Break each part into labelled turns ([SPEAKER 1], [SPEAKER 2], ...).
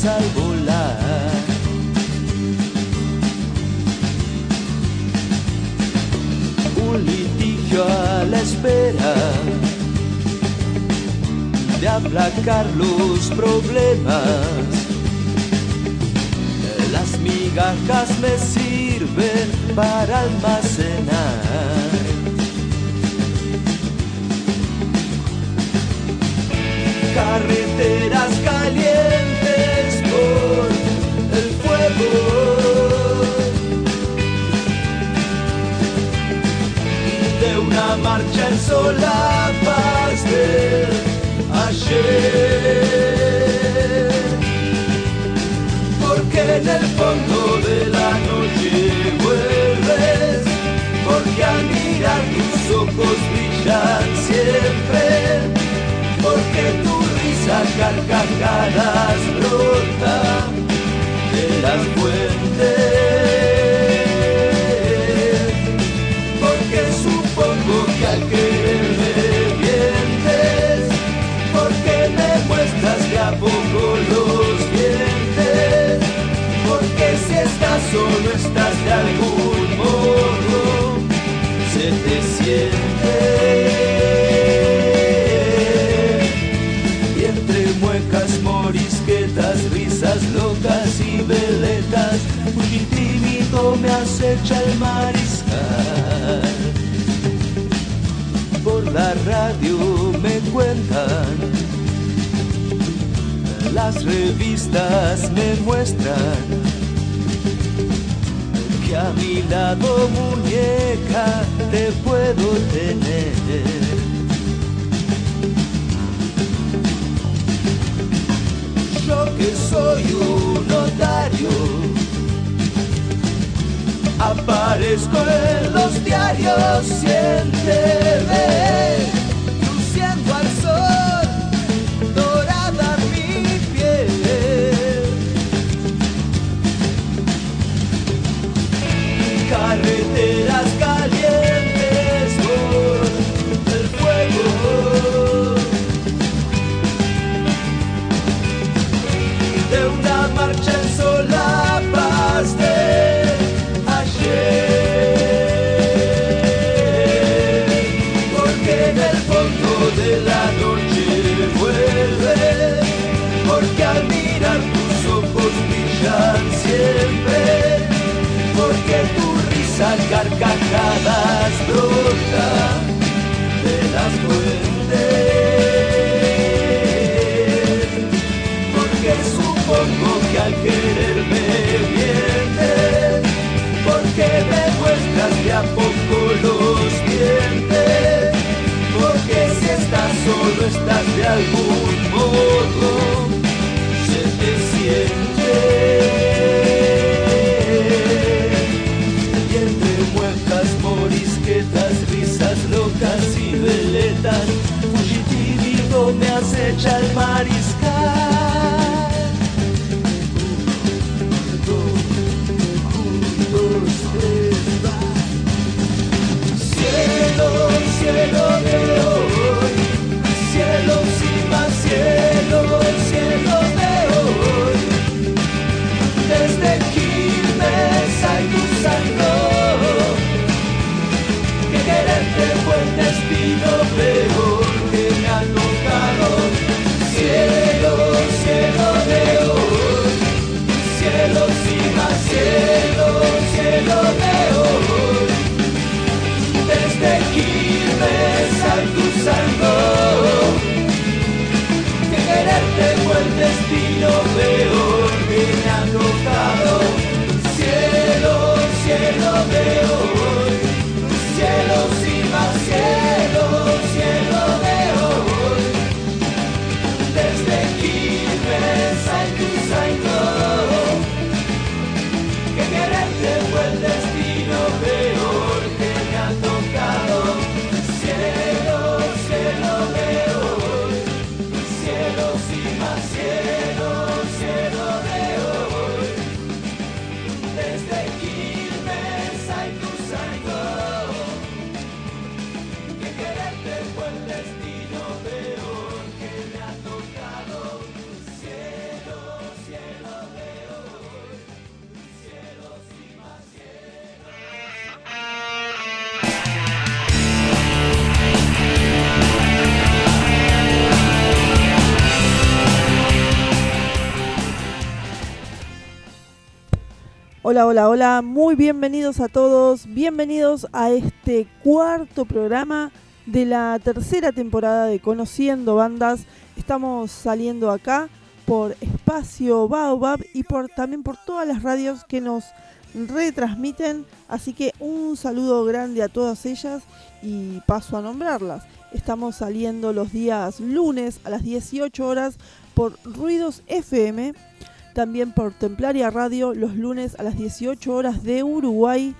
[SPEAKER 1] alas al volar. Un litigio a la espera de aplacar los problemas. Las migajas me sirven para almacenar. carreteras calientes. El fuego de una marcha en solapas de ayer. Porque en el fondo de la noche vuelves, porque al mirar tus ojos brillan siempre, porque tu risa carcajadas cuentan, las revistas me muestran que a mi lado muñeca te puedo tener. Yo que soy un notario aparezco en los diarios y en TV. el destino de hoy.
[SPEAKER 2] Hola, hola, muy bienvenidos a todos, bienvenidos a este cuarto programa de la tercera temporada de Conociendo Bandas. Estamos saliendo acá por Espacio Baobab y por, también por todas las radios que nos retransmiten, así que un saludo grande a todas ellas y paso a nombrarlas. Estamos saliendo los días lunes a las 18 horas por Ruidos FM también por Templaria Radio los lunes a las 18 horas de Uruguay.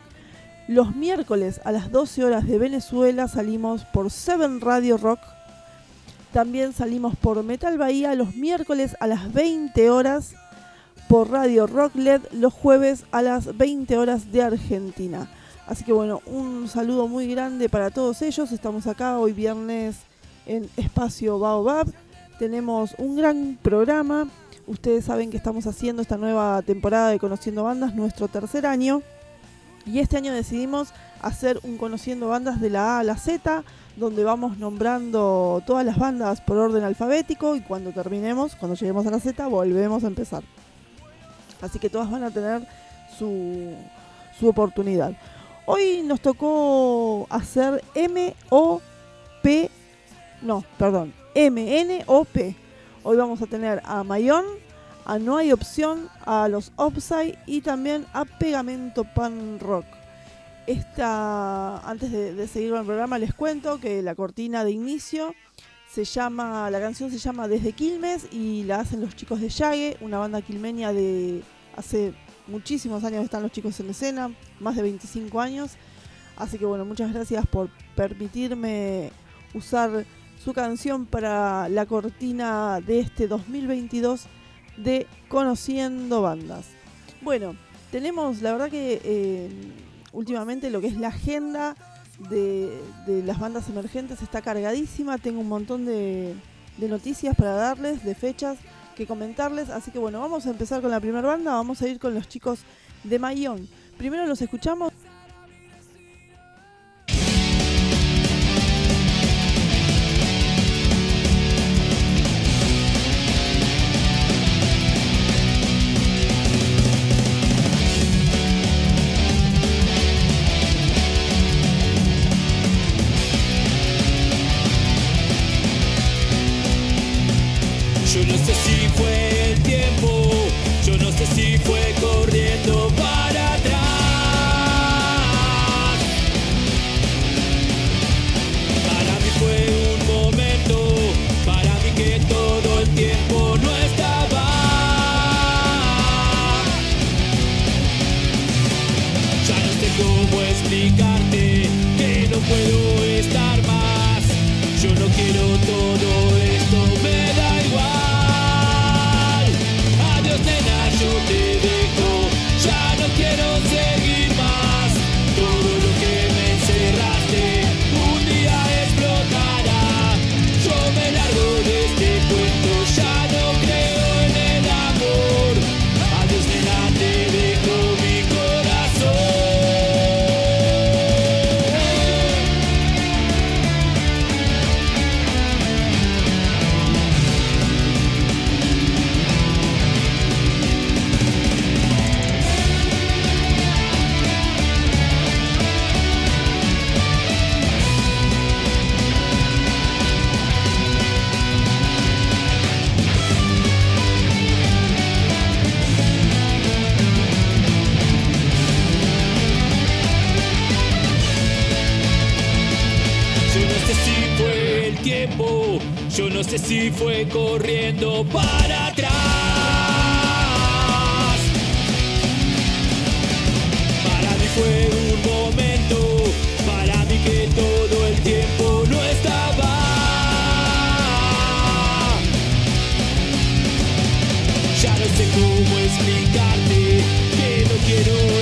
[SPEAKER 2] Los miércoles a las 12 horas de Venezuela salimos por Seven Radio Rock. También salimos por Metal Bahía los miércoles a las 20 horas. Por Radio Rock LED los jueves a las 20 horas de Argentina. Así que bueno, un saludo muy grande para todos ellos. Estamos acá hoy viernes en Espacio Baobab. Tenemos un gran programa Ustedes saben que estamos haciendo esta nueva temporada de Conociendo Bandas, nuestro tercer año. Y este año decidimos hacer un Conociendo Bandas de la A a la Z, donde vamos nombrando todas las bandas por orden alfabético y cuando terminemos, cuando lleguemos a la Z, volvemos a empezar. Así que todas van a tener su, su oportunidad. Hoy nos tocó hacer M-O-P, no, perdón, M-N-O-P Hoy vamos a tener a Mayón, a No hay opción, a los Upside y también a Pegamento Pan Rock. Esta, antes de, seguir con el programa les cuento que la cortina de inicio se llama, la canción se llama Desde Quilmes y la hacen los chicos de Yague, una banda quilmeña de hace muchísimos años están los chicos en escena, más de 25 años. Así que bueno, muchas gracias por permitirme usar su canción para la cortina de este 2022 de Conociendo Bandas. Bueno, tenemos la verdad que eh, últimamente lo que es la agenda de, las bandas emergentes está cargadísima, tengo un montón de, de noticias para darles, de fechas que comentarles, así que bueno, vamos a empezar con la primera banda, vamos a ir con los chicos de Mayón. Primero los escuchamos.
[SPEAKER 3] Te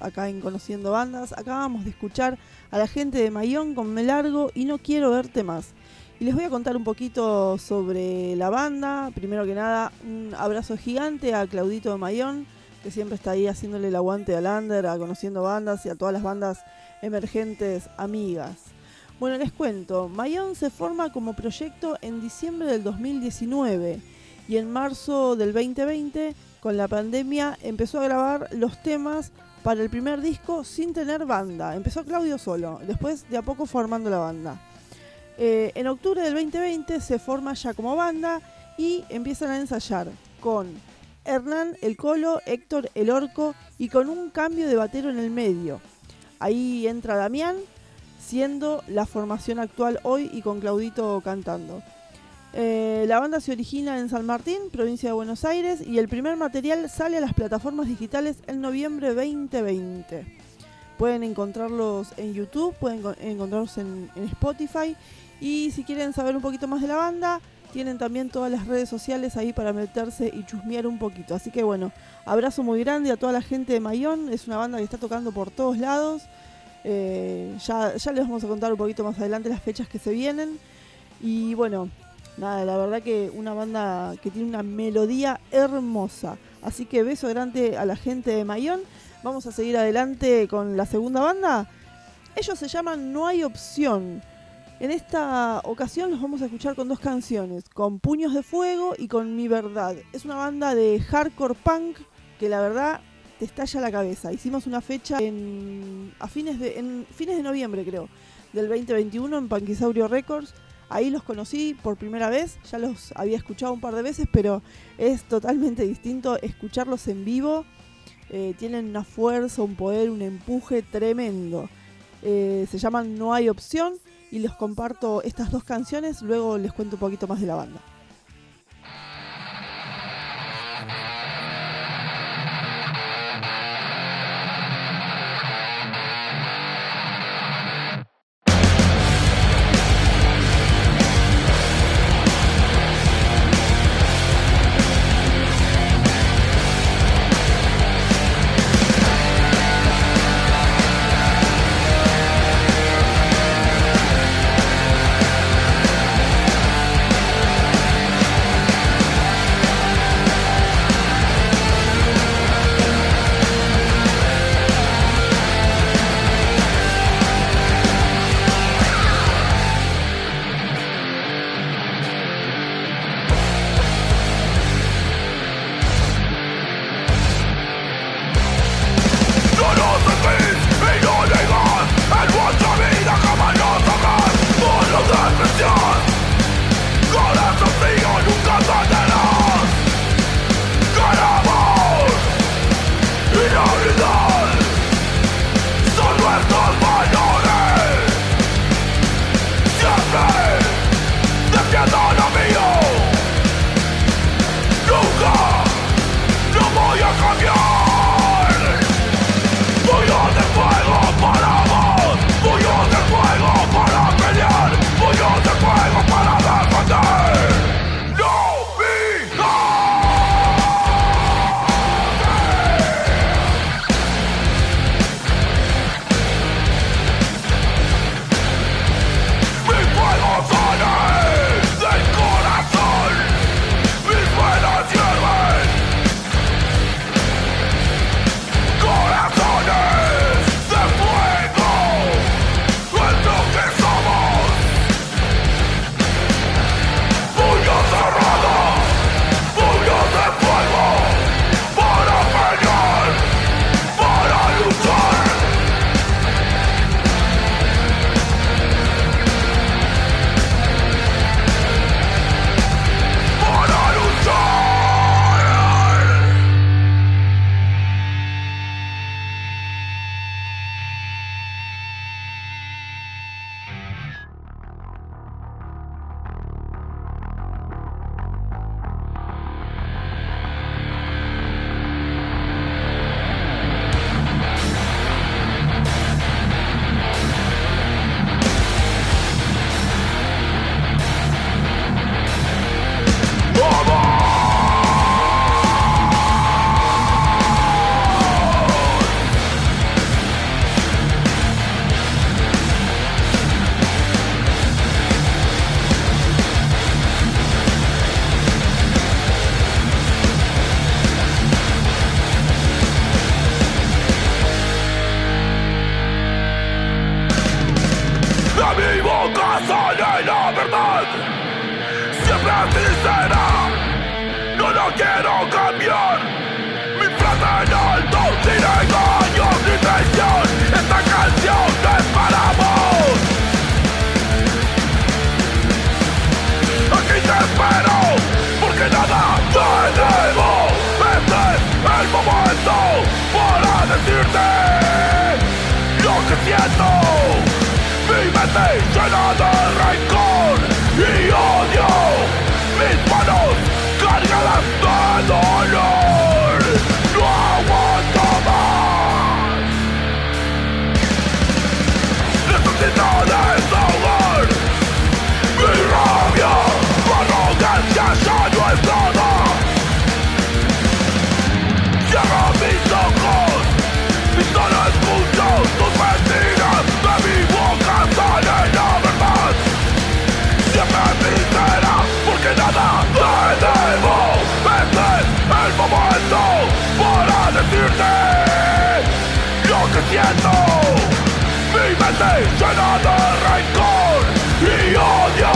[SPEAKER 2] Acá en Conociendo Bandas. Acabamos de escuchar a la gente de Mayón con Me Largo y No Quiero Verte Más. Y les voy a contar un poquito sobre la banda. Primero que nada, un abrazo gigante a Claudito de Mayón, que siempre está ahí haciéndole el aguante a Lander, a Conociendo Bandas y a todas las bandas emergentes amigas. Bueno, les cuento, Mayón se forma como proyecto en diciembre del 2019 y en marzo del 2020 con la pandemia empezó a grabar los temas para el primer disco sin tener banda. Empezó Claudio solo, después de a poco formando la banda. Eh, en octubre del 2020 se forma ya como banda y empiezan a ensayar con Hernán el Colo, Héctor el Orco y con un cambio de batero en el medio. Ahí entra Damián, siendo la formación actual hoy y con Claudito cantando. Eh, la banda se origina en San Martín, provincia de Buenos Aires, y el primer material sale a las plataformas digitales en noviembre 2020. Pueden encontrarlos en YouTube, pueden enco- encontrarlos en, Spotify, y si quieren saber un poquito más de la banda, tienen también todas las redes sociales ahí para meterse y chusmear un poquito. Así que bueno, abrazo muy grande a toda la gente de Mayón, es una banda que está tocando por todos lados. Eh, ya les vamos a contar un poquito más adelante las fechas que se vienen. Y bueno, nada, la verdad que una banda que tiene una melodía hermosa. Así que beso grande a la gente de Mayón. Vamos a seguir adelante con la segunda banda. Ellos se llaman No hay opción. En esta ocasión los vamos a escuchar con dos canciones, con Puños de Fuego y con Mi Verdad. Es una banda de hardcore punk que la verdad te estalla la cabeza. Hicimos una fecha en, a fines de, en fines de noviembre creo, del 2021 en Panquisaurio Records. Ahí los conocí por primera vez, ya los había escuchado un par de veces, pero es totalmente distinto escucharlos en vivo. Eh, tienen una fuerza, un poder, un empuje tremendo. Eh, se llaman No hay opción y les comparto estas dos canciones, luego les cuento un poquito más de la banda.
[SPEAKER 4] Mi mente llena de rencor y odio. Mis manos cargadas de oh, dolor. Que siento. Mi mente llena de rencor y odio.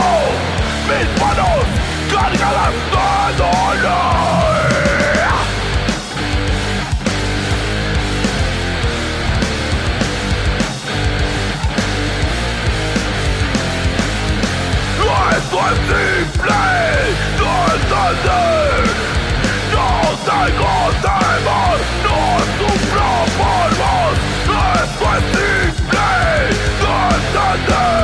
[SPEAKER 4] Mis manos cargadas de dolor. Esto es simple, no entender No tengo temor, Thunder!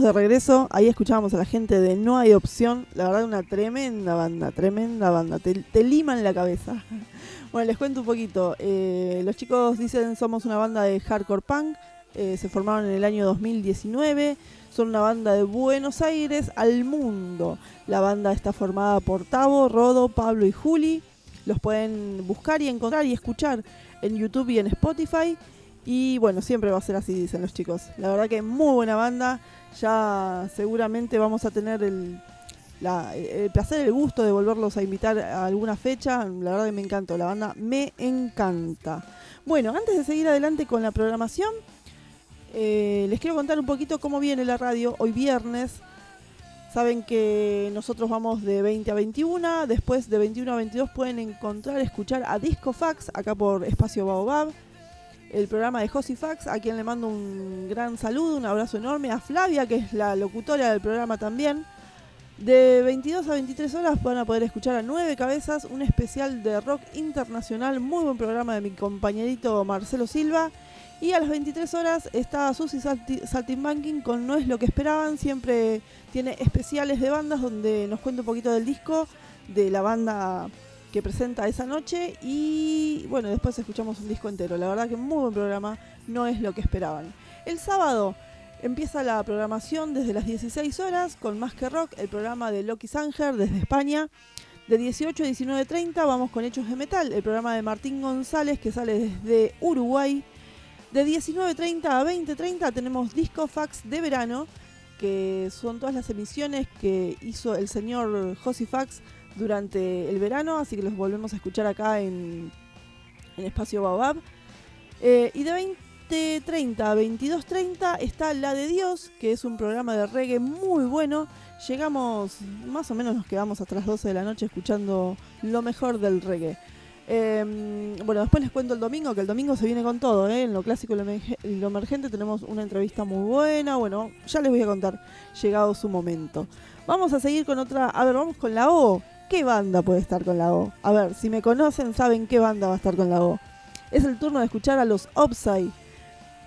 [SPEAKER 4] De
[SPEAKER 2] regreso, ahí escuchábamos a la gente de No hay opción, la verdad una tremenda banda, tremenda banda, te, te liman la cabeza. Bueno, les cuento un poquito, eh, los chicos dicen somos una banda de hardcore punk, eh, se formaron en el año 2019, son una banda de Buenos Aires al mundo. La banda está formada por Tavo, Rodo, Pablo y Juli, los pueden buscar y encontrar y escuchar en YouTube y en Spotify. Y bueno, siempre va a ser así, dicen los chicos. La verdad que muy buena banda. Ya seguramente vamos a tener el, la- el placer, el gusto de volverlos a invitar a alguna fecha. La verdad que me encantó. La banda me encanta. Bueno, antes de seguir adelante con la programación, eh, les quiero contar un poquito cómo viene la radio hoy viernes. Saben que nosotros vamos de 20 a 21, después de 21 a 22 pueden encontrar, escuchar a Disco Fax acá por Espacio Baobab, el programa de Josi Fax, a quien le mando un gran saludo, un abrazo enorme, a Flavia, que es la locutora del programa también. De 22 a 23 horas van a poder escuchar a Nueve Cabezas, un especial de rock internacional, muy buen programa de mi compañerito Marcelo Silva. Y a las 23 horas está Susi Salti- Saltimbanking con No es lo que esperaban. Siempre tiene especiales de bandas donde nos cuenta un poquito del disco, de la banda que presenta esa noche. Y bueno, después escuchamos un disco entero. La verdad que muy buen programa, No es lo que esperaban. El sábado empieza la programación desde las 16 horas con Más que Rock, el programa de Loki Sanger desde España. De 18 a 19.30 vamos con Hechos de Metal, el programa de Martín González que sale desde Uruguay. De 19.30 a 20.30 tenemos Disco Fax de verano, que son todas las emisiones que hizo el señor Josi Fax durante el verano, así que los volvemos a escuchar acá en, en Espacio Baobab. Eh, y de 20
[SPEAKER 3] 20.30 a 22.30 está La de Dios, que es un programa de reggae muy bueno. Llegamos, más o menos nos quedamos hasta las 12 de la noche escuchando lo mejor del reggae. Eh, bueno, después les cuento el domingo, que el domingo se viene con todo, ¿eh? En lo clásico y lo emergente tenemos una entrevista muy buena. Bueno, ya les voy a contar, llegado su momento. Vamos a seguir con otra. A ver, vamos con la O. ¿Qué banda puede estar con la O? A ver, si me conocen, saben qué banda va a estar con la O. Es el turno de escuchar a los Upside.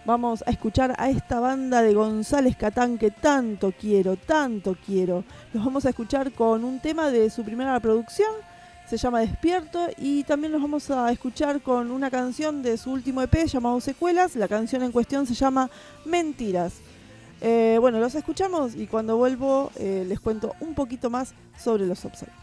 [SPEAKER 3] Vamos a escuchar a esta banda de González Catán que tanto quiero, tanto quiero. Los vamos a escuchar con un tema de su primera producción, se llama Despierto, y también los vamos a escuchar con una canción de su último EP llamado Secuelas. La canción en cuestión se llama Mentiras. Eh, bueno, los escuchamos y cuando vuelvo eh, les cuento un poquito más sobre los Upside.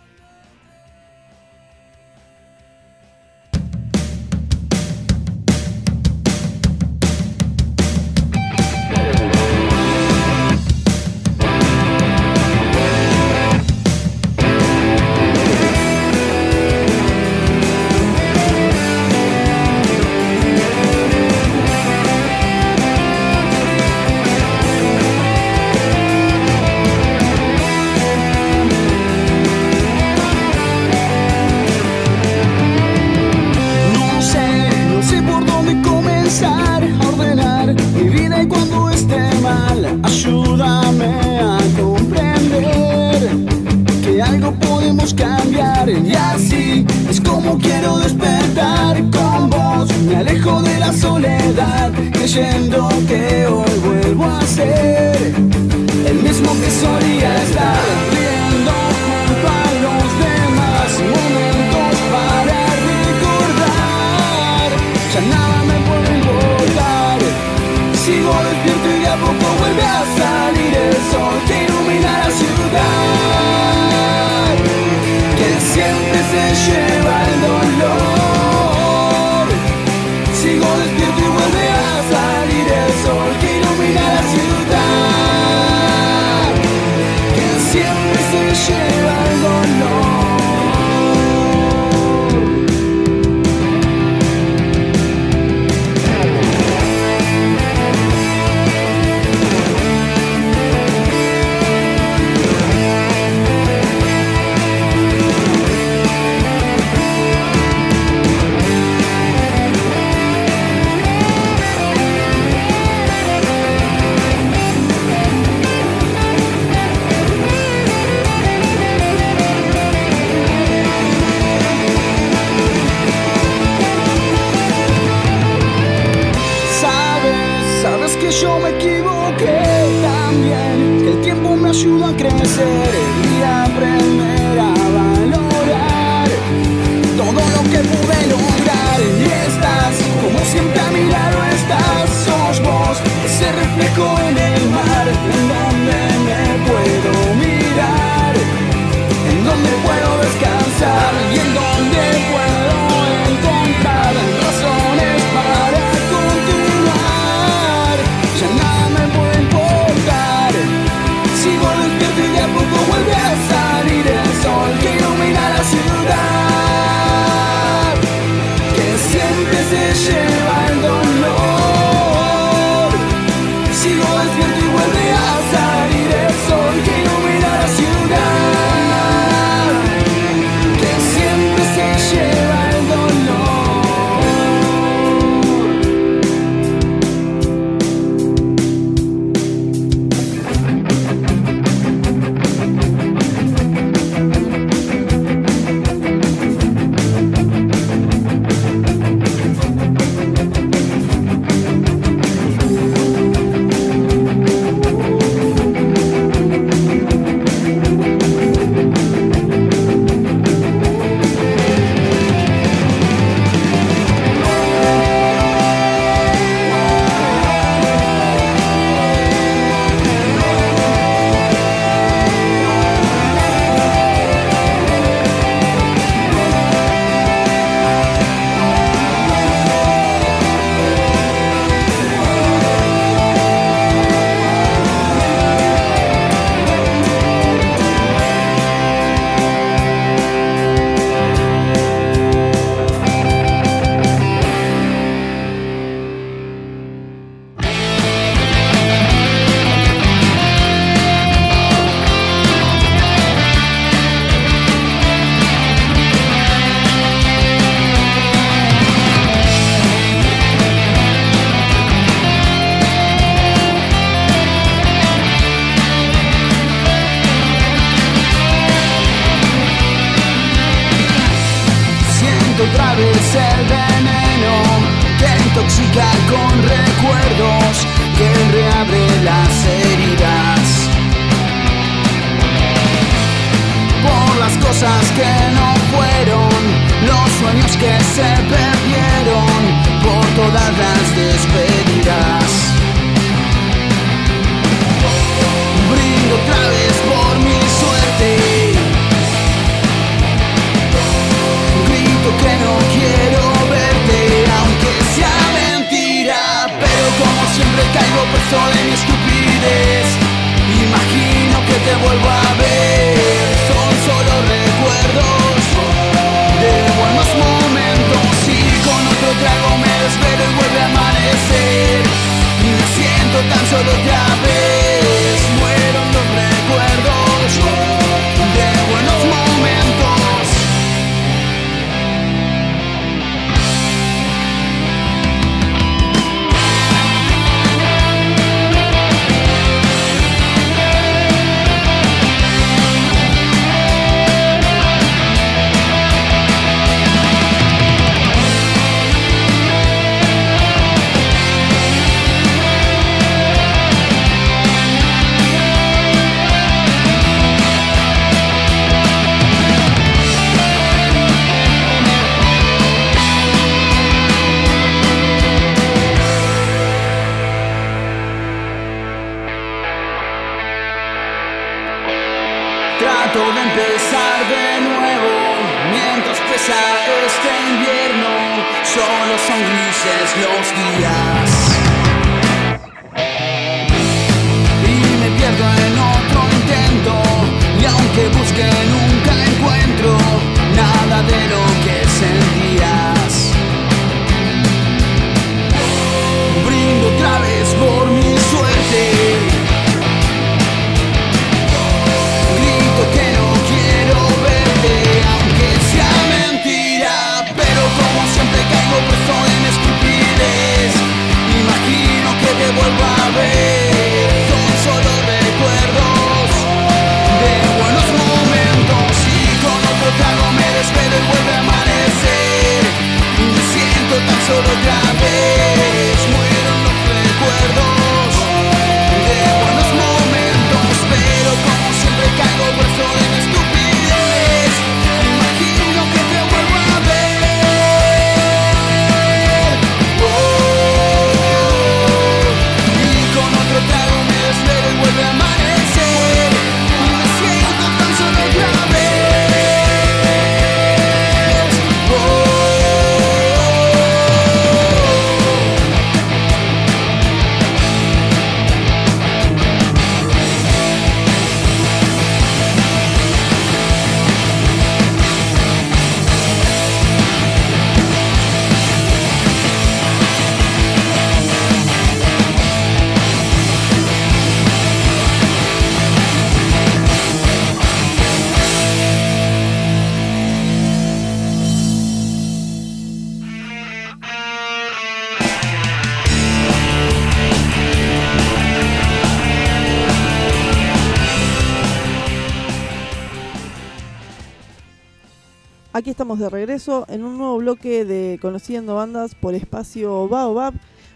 [SPEAKER 5] De
[SPEAKER 2] regreso en un nuevo bloque de Conociendo Bandas por espacio Baobab.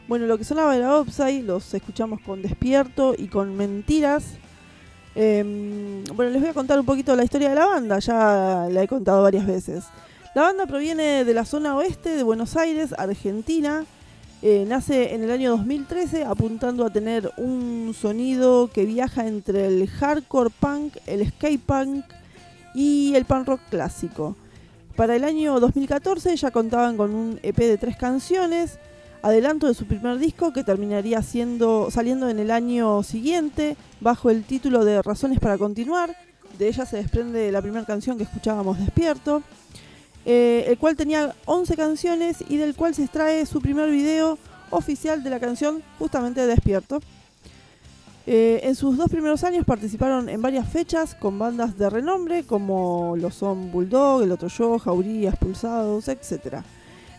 [SPEAKER 2] Bueno, lo que sonaba era Opsai, los escuchamos con Despierto y con Mentiras. Em, bueno, les voy a contar un poquito la historia de la banda, ya la he contado varias veces. La banda proviene de la zona oeste de Buenos Aires, Argentina. Eh, nace en el año 2013 apuntando a tener un sonido que viaja entre el hardcore punk, el skate punk y el punk rock clásico. Para el año 2014 ya contaban con un EP de tres canciones, adelanto de su primer disco que terminaría siendo, saliendo en el año siguiente bajo el título de Razones para Continuar. De ella se desprende la primera canción que escuchábamos despierto, eh, el cual tenía 11 canciones y del cual se extrae su primer video oficial de la canción justamente Despierto. Eh, en sus dos primeros años participaron en varias fechas con bandas de renombre como lo son Bulldog, El Otro Yo, Jauría, Expulsados, etc.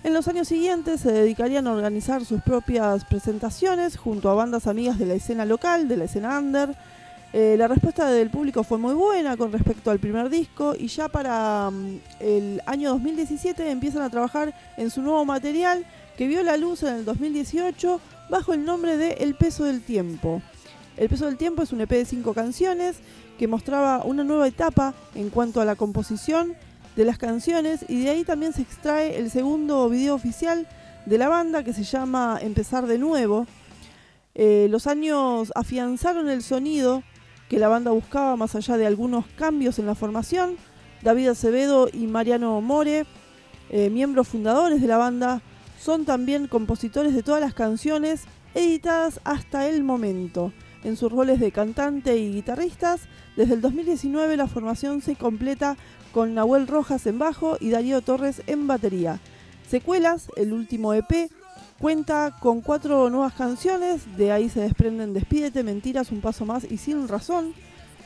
[SPEAKER 2] En los años siguientes se dedicarían a organizar sus propias presentaciones junto a bandas amigas de la escena local, de la escena under. Eh, la respuesta del público fue muy buena con respecto al primer disco y ya para mm, el año 2017 empiezan a trabajar en su nuevo material que vio la luz en el 2018 bajo el nombre de El peso del tiempo. El peso del tiempo es un EP de cinco canciones que mostraba una nueva etapa en cuanto a la composición de las canciones y de ahí también se extrae el segundo video oficial de la banda que se llama Empezar de nuevo. Eh, los años afianzaron el sonido que la banda buscaba más allá de algunos cambios en la formación. David Acevedo y Mariano More, eh, miembros fundadores de la banda, son también compositores de todas las canciones editadas hasta el momento. En sus roles de cantante y guitarristas, desde el 2019 la formación se completa con Nahuel Rojas en bajo y Darío Torres en batería. Secuelas, el último EP, cuenta con cuatro nuevas canciones, de ahí se desprenden Despídete, Mentiras, Un Paso Más y Sin Razón.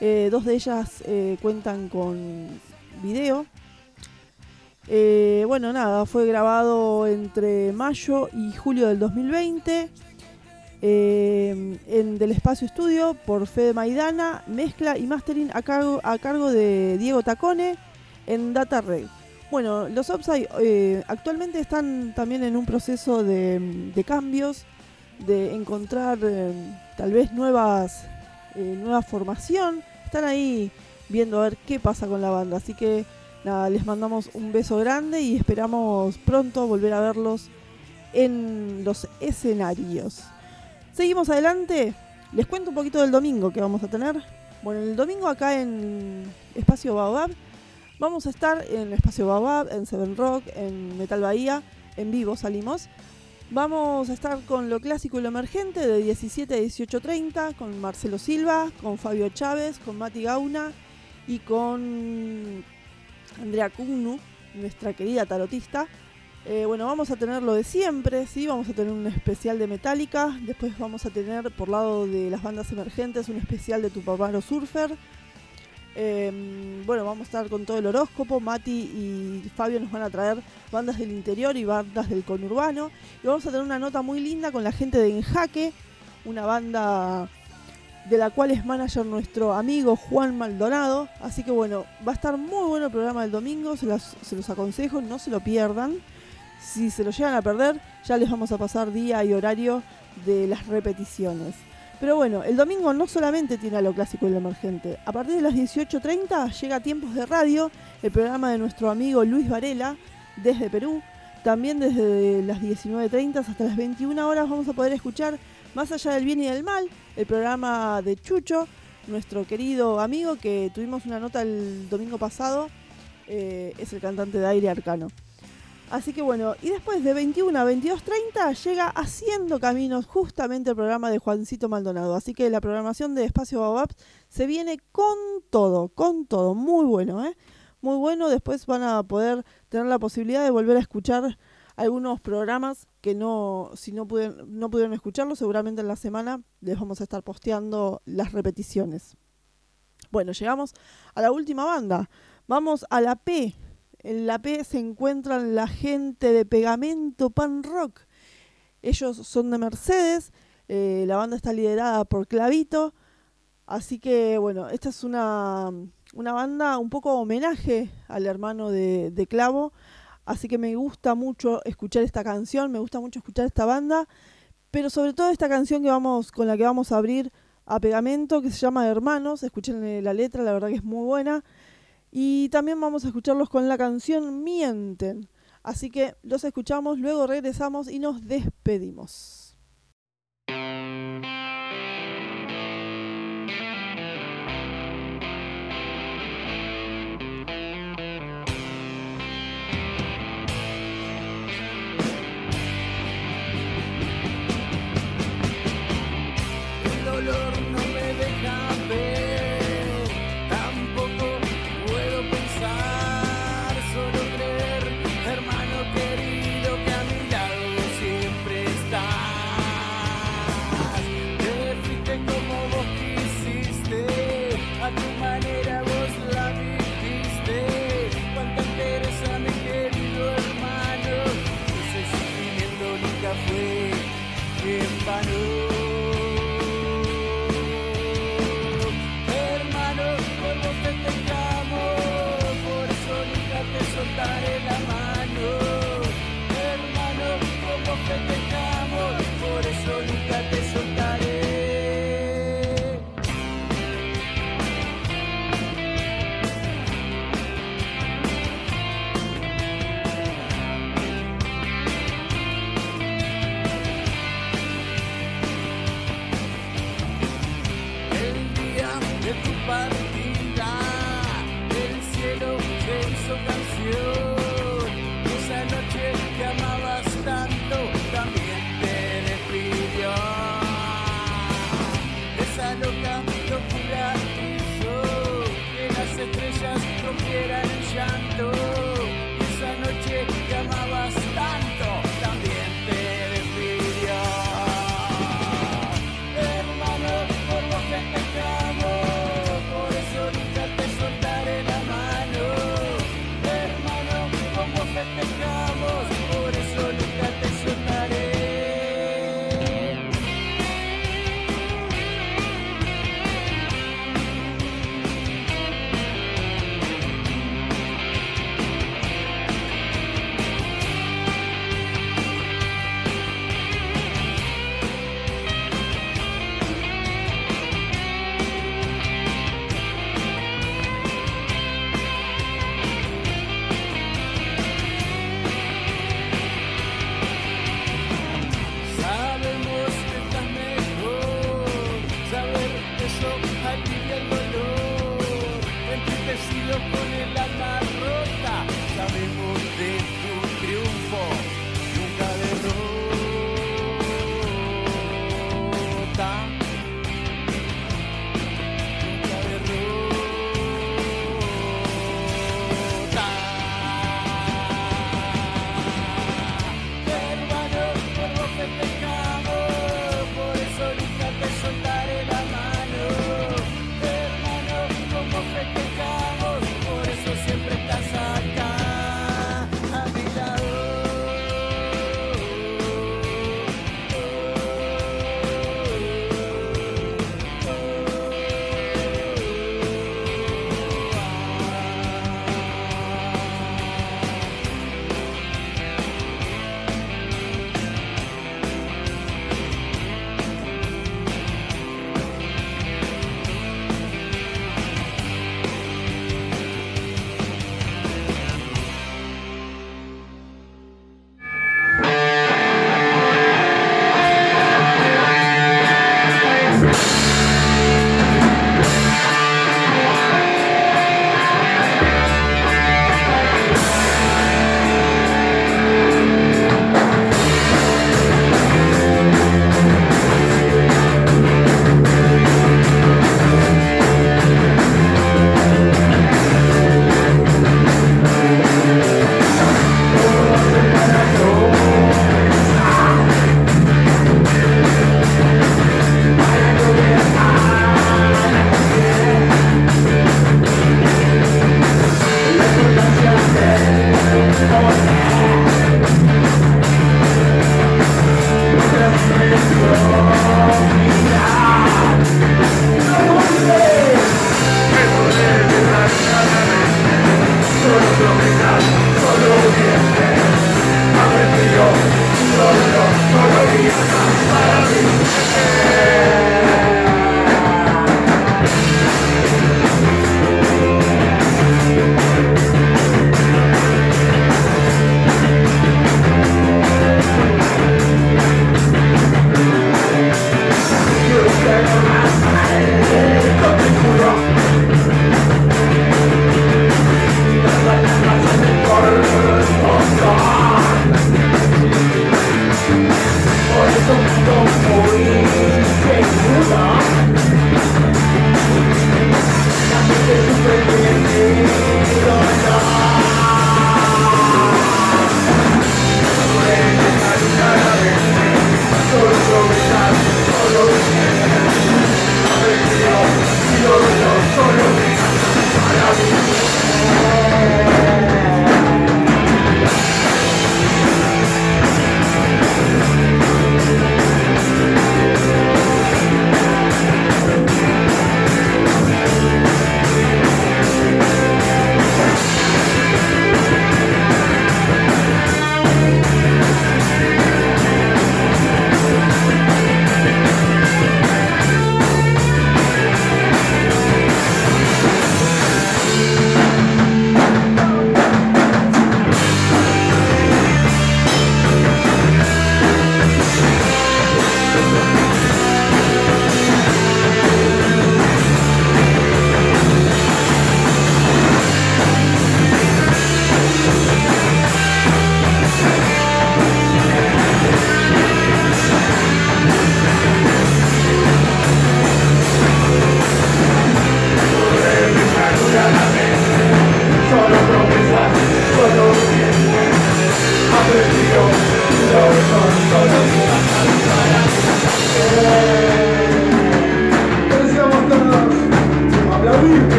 [SPEAKER 2] Eh, dos de ellas eh, cuentan con video. Eh, bueno, nada, fue grabado entre mayo y julio del 2020 en Del Espacio Estudio por Fede Maidana, mezcla y mastering a cargo, a cargo de Diego Tacone en Data Red. Bueno, los Upside eh, actualmente están también en un proceso de, cambios, de encontrar eh, tal vez nuevas, eh, nueva formación. Están ahí viendo a ver qué pasa con la banda. Así que nada, les mandamos un beso grande y esperamos pronto volver a verlos en los escenarios. Seguimos adelante. Les cuento un poquito del domingo que vamos a tener. Bueno, el domingo acá en Espacio Baobab Vamos a estar en Espacio Babab, en Seven Rock, en Metal Bahía, en vivo salimos. Vamos a estar con lo clásico y lo emergente de 17 a 18.30, con Marcelo Silva, con Fabio Chávez, con Mati Gauna y con Andrea Cugnu, nuestra querida tarotista. Eh, bueno, vamos a tener lo de siempre, sí, vamos a tener un especial de Metallica, después vamos a tener por lado de las bandas emergentes un especial de Tu Papá Surfer, Em, bueno, vamos a estar con todo el horóscopo. Mati y Fabio nos van a traer bandas del interior y bandas del conurbano. Y vamos a tener una nota muy linda con la gente de Enjaque, una banda de la cual es manager nuestro amigo Juan Maldonado. Así que bueno, va a estar muy bueno el programa del domingo, se los aconsejo, no se lo pierdan. Si se lo llegan a perder, ya les vamos a pasar día y horario de las repeticiones. Pero bueno, el domingo no solamente tiene a lo clásico y lo emergente. A partir de las 18.30 llega Tiempos de Radio, el programa de nuestro amigo Luis Varela desde Perú. También desde las 19.30 hasta las 21 horas vamos a poder escuchar Más allá del bien y del mal, el programa de Chucho, nuestro querido amigo que tuvimos una nota el domingo pasado. Eh, es el cantante de aire arcano. Así que bueno, y después de 21 a 22.30 llega Haciendo Caminos, justamente el programa de Juancito Maldonado. Así que la programación de Espacio Baobab se viene con todo, con todo. Muy bueno, ¿eh? Muy bueno. Después van a poder tener la posibilidad de volver a escuchar algunos programas que no, si no pudieron, no pudieron escucharlo, seguramente en la semana les vamos a estar posteando las repeticiones. Bueno, llegamos a la última banda. Vamos a la P en la P se encuentran la gente de Pegamento Pan Rock. Ellos son de Mercedes, eh, la banda está liderada por Clavito, así que bueno, esta es una, una banda un poco homenaje al hermano de, de, Clavo, así que me gusta mucho escuchar esta canción, me gusta mucho escuchar esta banda, pero sobre todo esta canción que vamos, con la que vamos a abrir a Pegamento, que se llama Hermanos, escuchen la letra, la verdad que es muy buena. Y también vamos a escucharlos con la canción Mienten. Así que los escuchamos, luego regresamos y nos despedimos.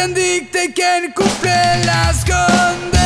[SPEAKER 3] Quien dicta y quien cumple las condenas.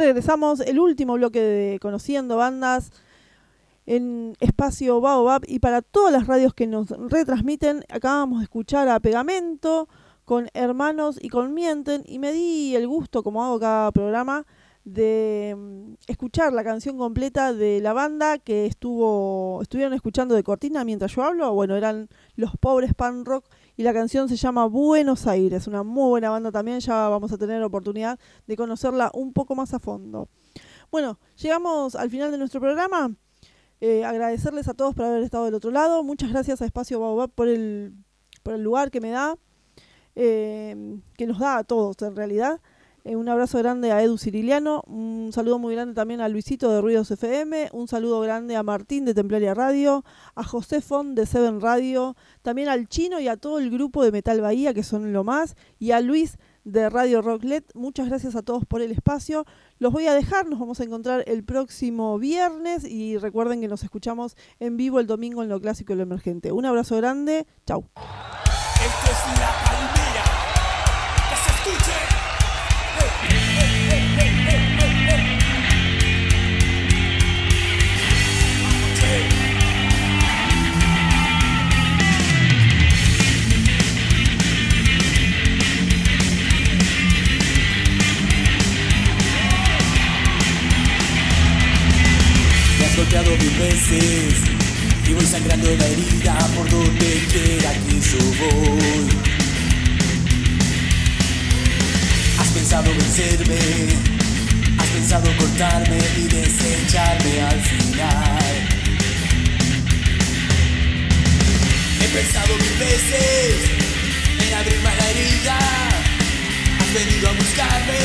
[SPEAKER 2] Regresamos, el último bloque de Conociendo Bandas en espacio Baobab y para todas las radios que nos retransmiten, acabamos de escuchar a Pegamento con Hermanos y con Mienten y me di el gusto, como hago cada programa, de mm, escuchar la canción completa de la banda que estuvo estuvieron escuchando de cortina mientras yo hablo. Bueno, eran Los Pobres Pan Rock y la canción se llama Buenos Aires, una muy buena banda también, ya vamos a tener oportunidad de conocerla un poco más a fondo. Bueno, llegamos al final de nuestro programa. Eh, agradecerles a todos por haber estado del otro lado. Muchas gracias a Espacio Baobab por el, por el lugar que me da, eh, que nos da a todos en realidad. Eh, un abrazo grande a Edu Ciriliano, un saludo muy grande también a Luisito de Ruidos FM, un saludo grande a Martín de Templaria Radio, a José Fon de Seven Radio, también al Chino y a todo el grupo de Metal Bahía, que son lo más, y a Luis de Radio Rocklet. Muchas gracias a todos por el espacio. Los voy a dejar, nos vamos a encontrar el próximo viernes y recuerden que nos escuchamos en vivo el domingo en lo clásico y lo emergente. Un abrazo grande, chau.
[SPEAKER 6] Esto es la
[SPEAKER 1] golpeado mil veces y voy sangrando la herida por donde quiera que yo voy. Has pensado vencerme, has pensado cortarme y desecharme al final. He pensado mil veces en abrir más la herida. Has venido a buscarme,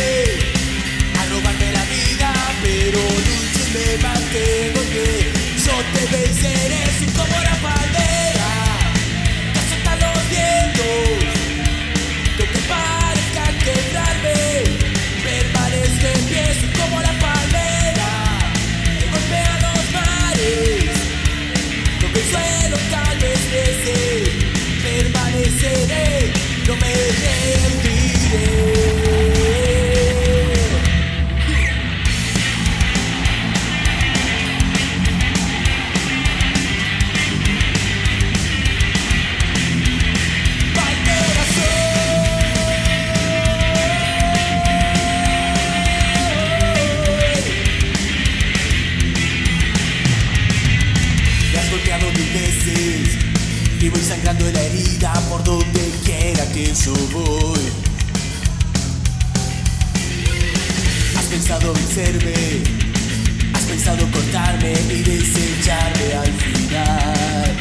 [SPEAKER 1] a robarme la vida, pero y me mantengo que yo te venceré, soy como la palmera que azota los vientos, que aunque parezca quebrarme, permanezco en pie, soy como la palmera que golpea los mares, toque el suelo tal vez crece, permaneceré, no me rendiré. Por donde quiera que yo voy. Has pensado vencerme, has pensado cortarme y desecharme al final.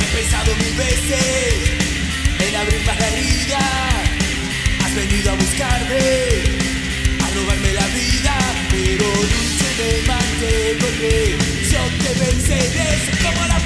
[SPEAKER 1] He pensado mil veces en abrir más la herida. Has venido a buscarme, a robarme la vida, pero lucho y me mantengo que yo te venceré, como la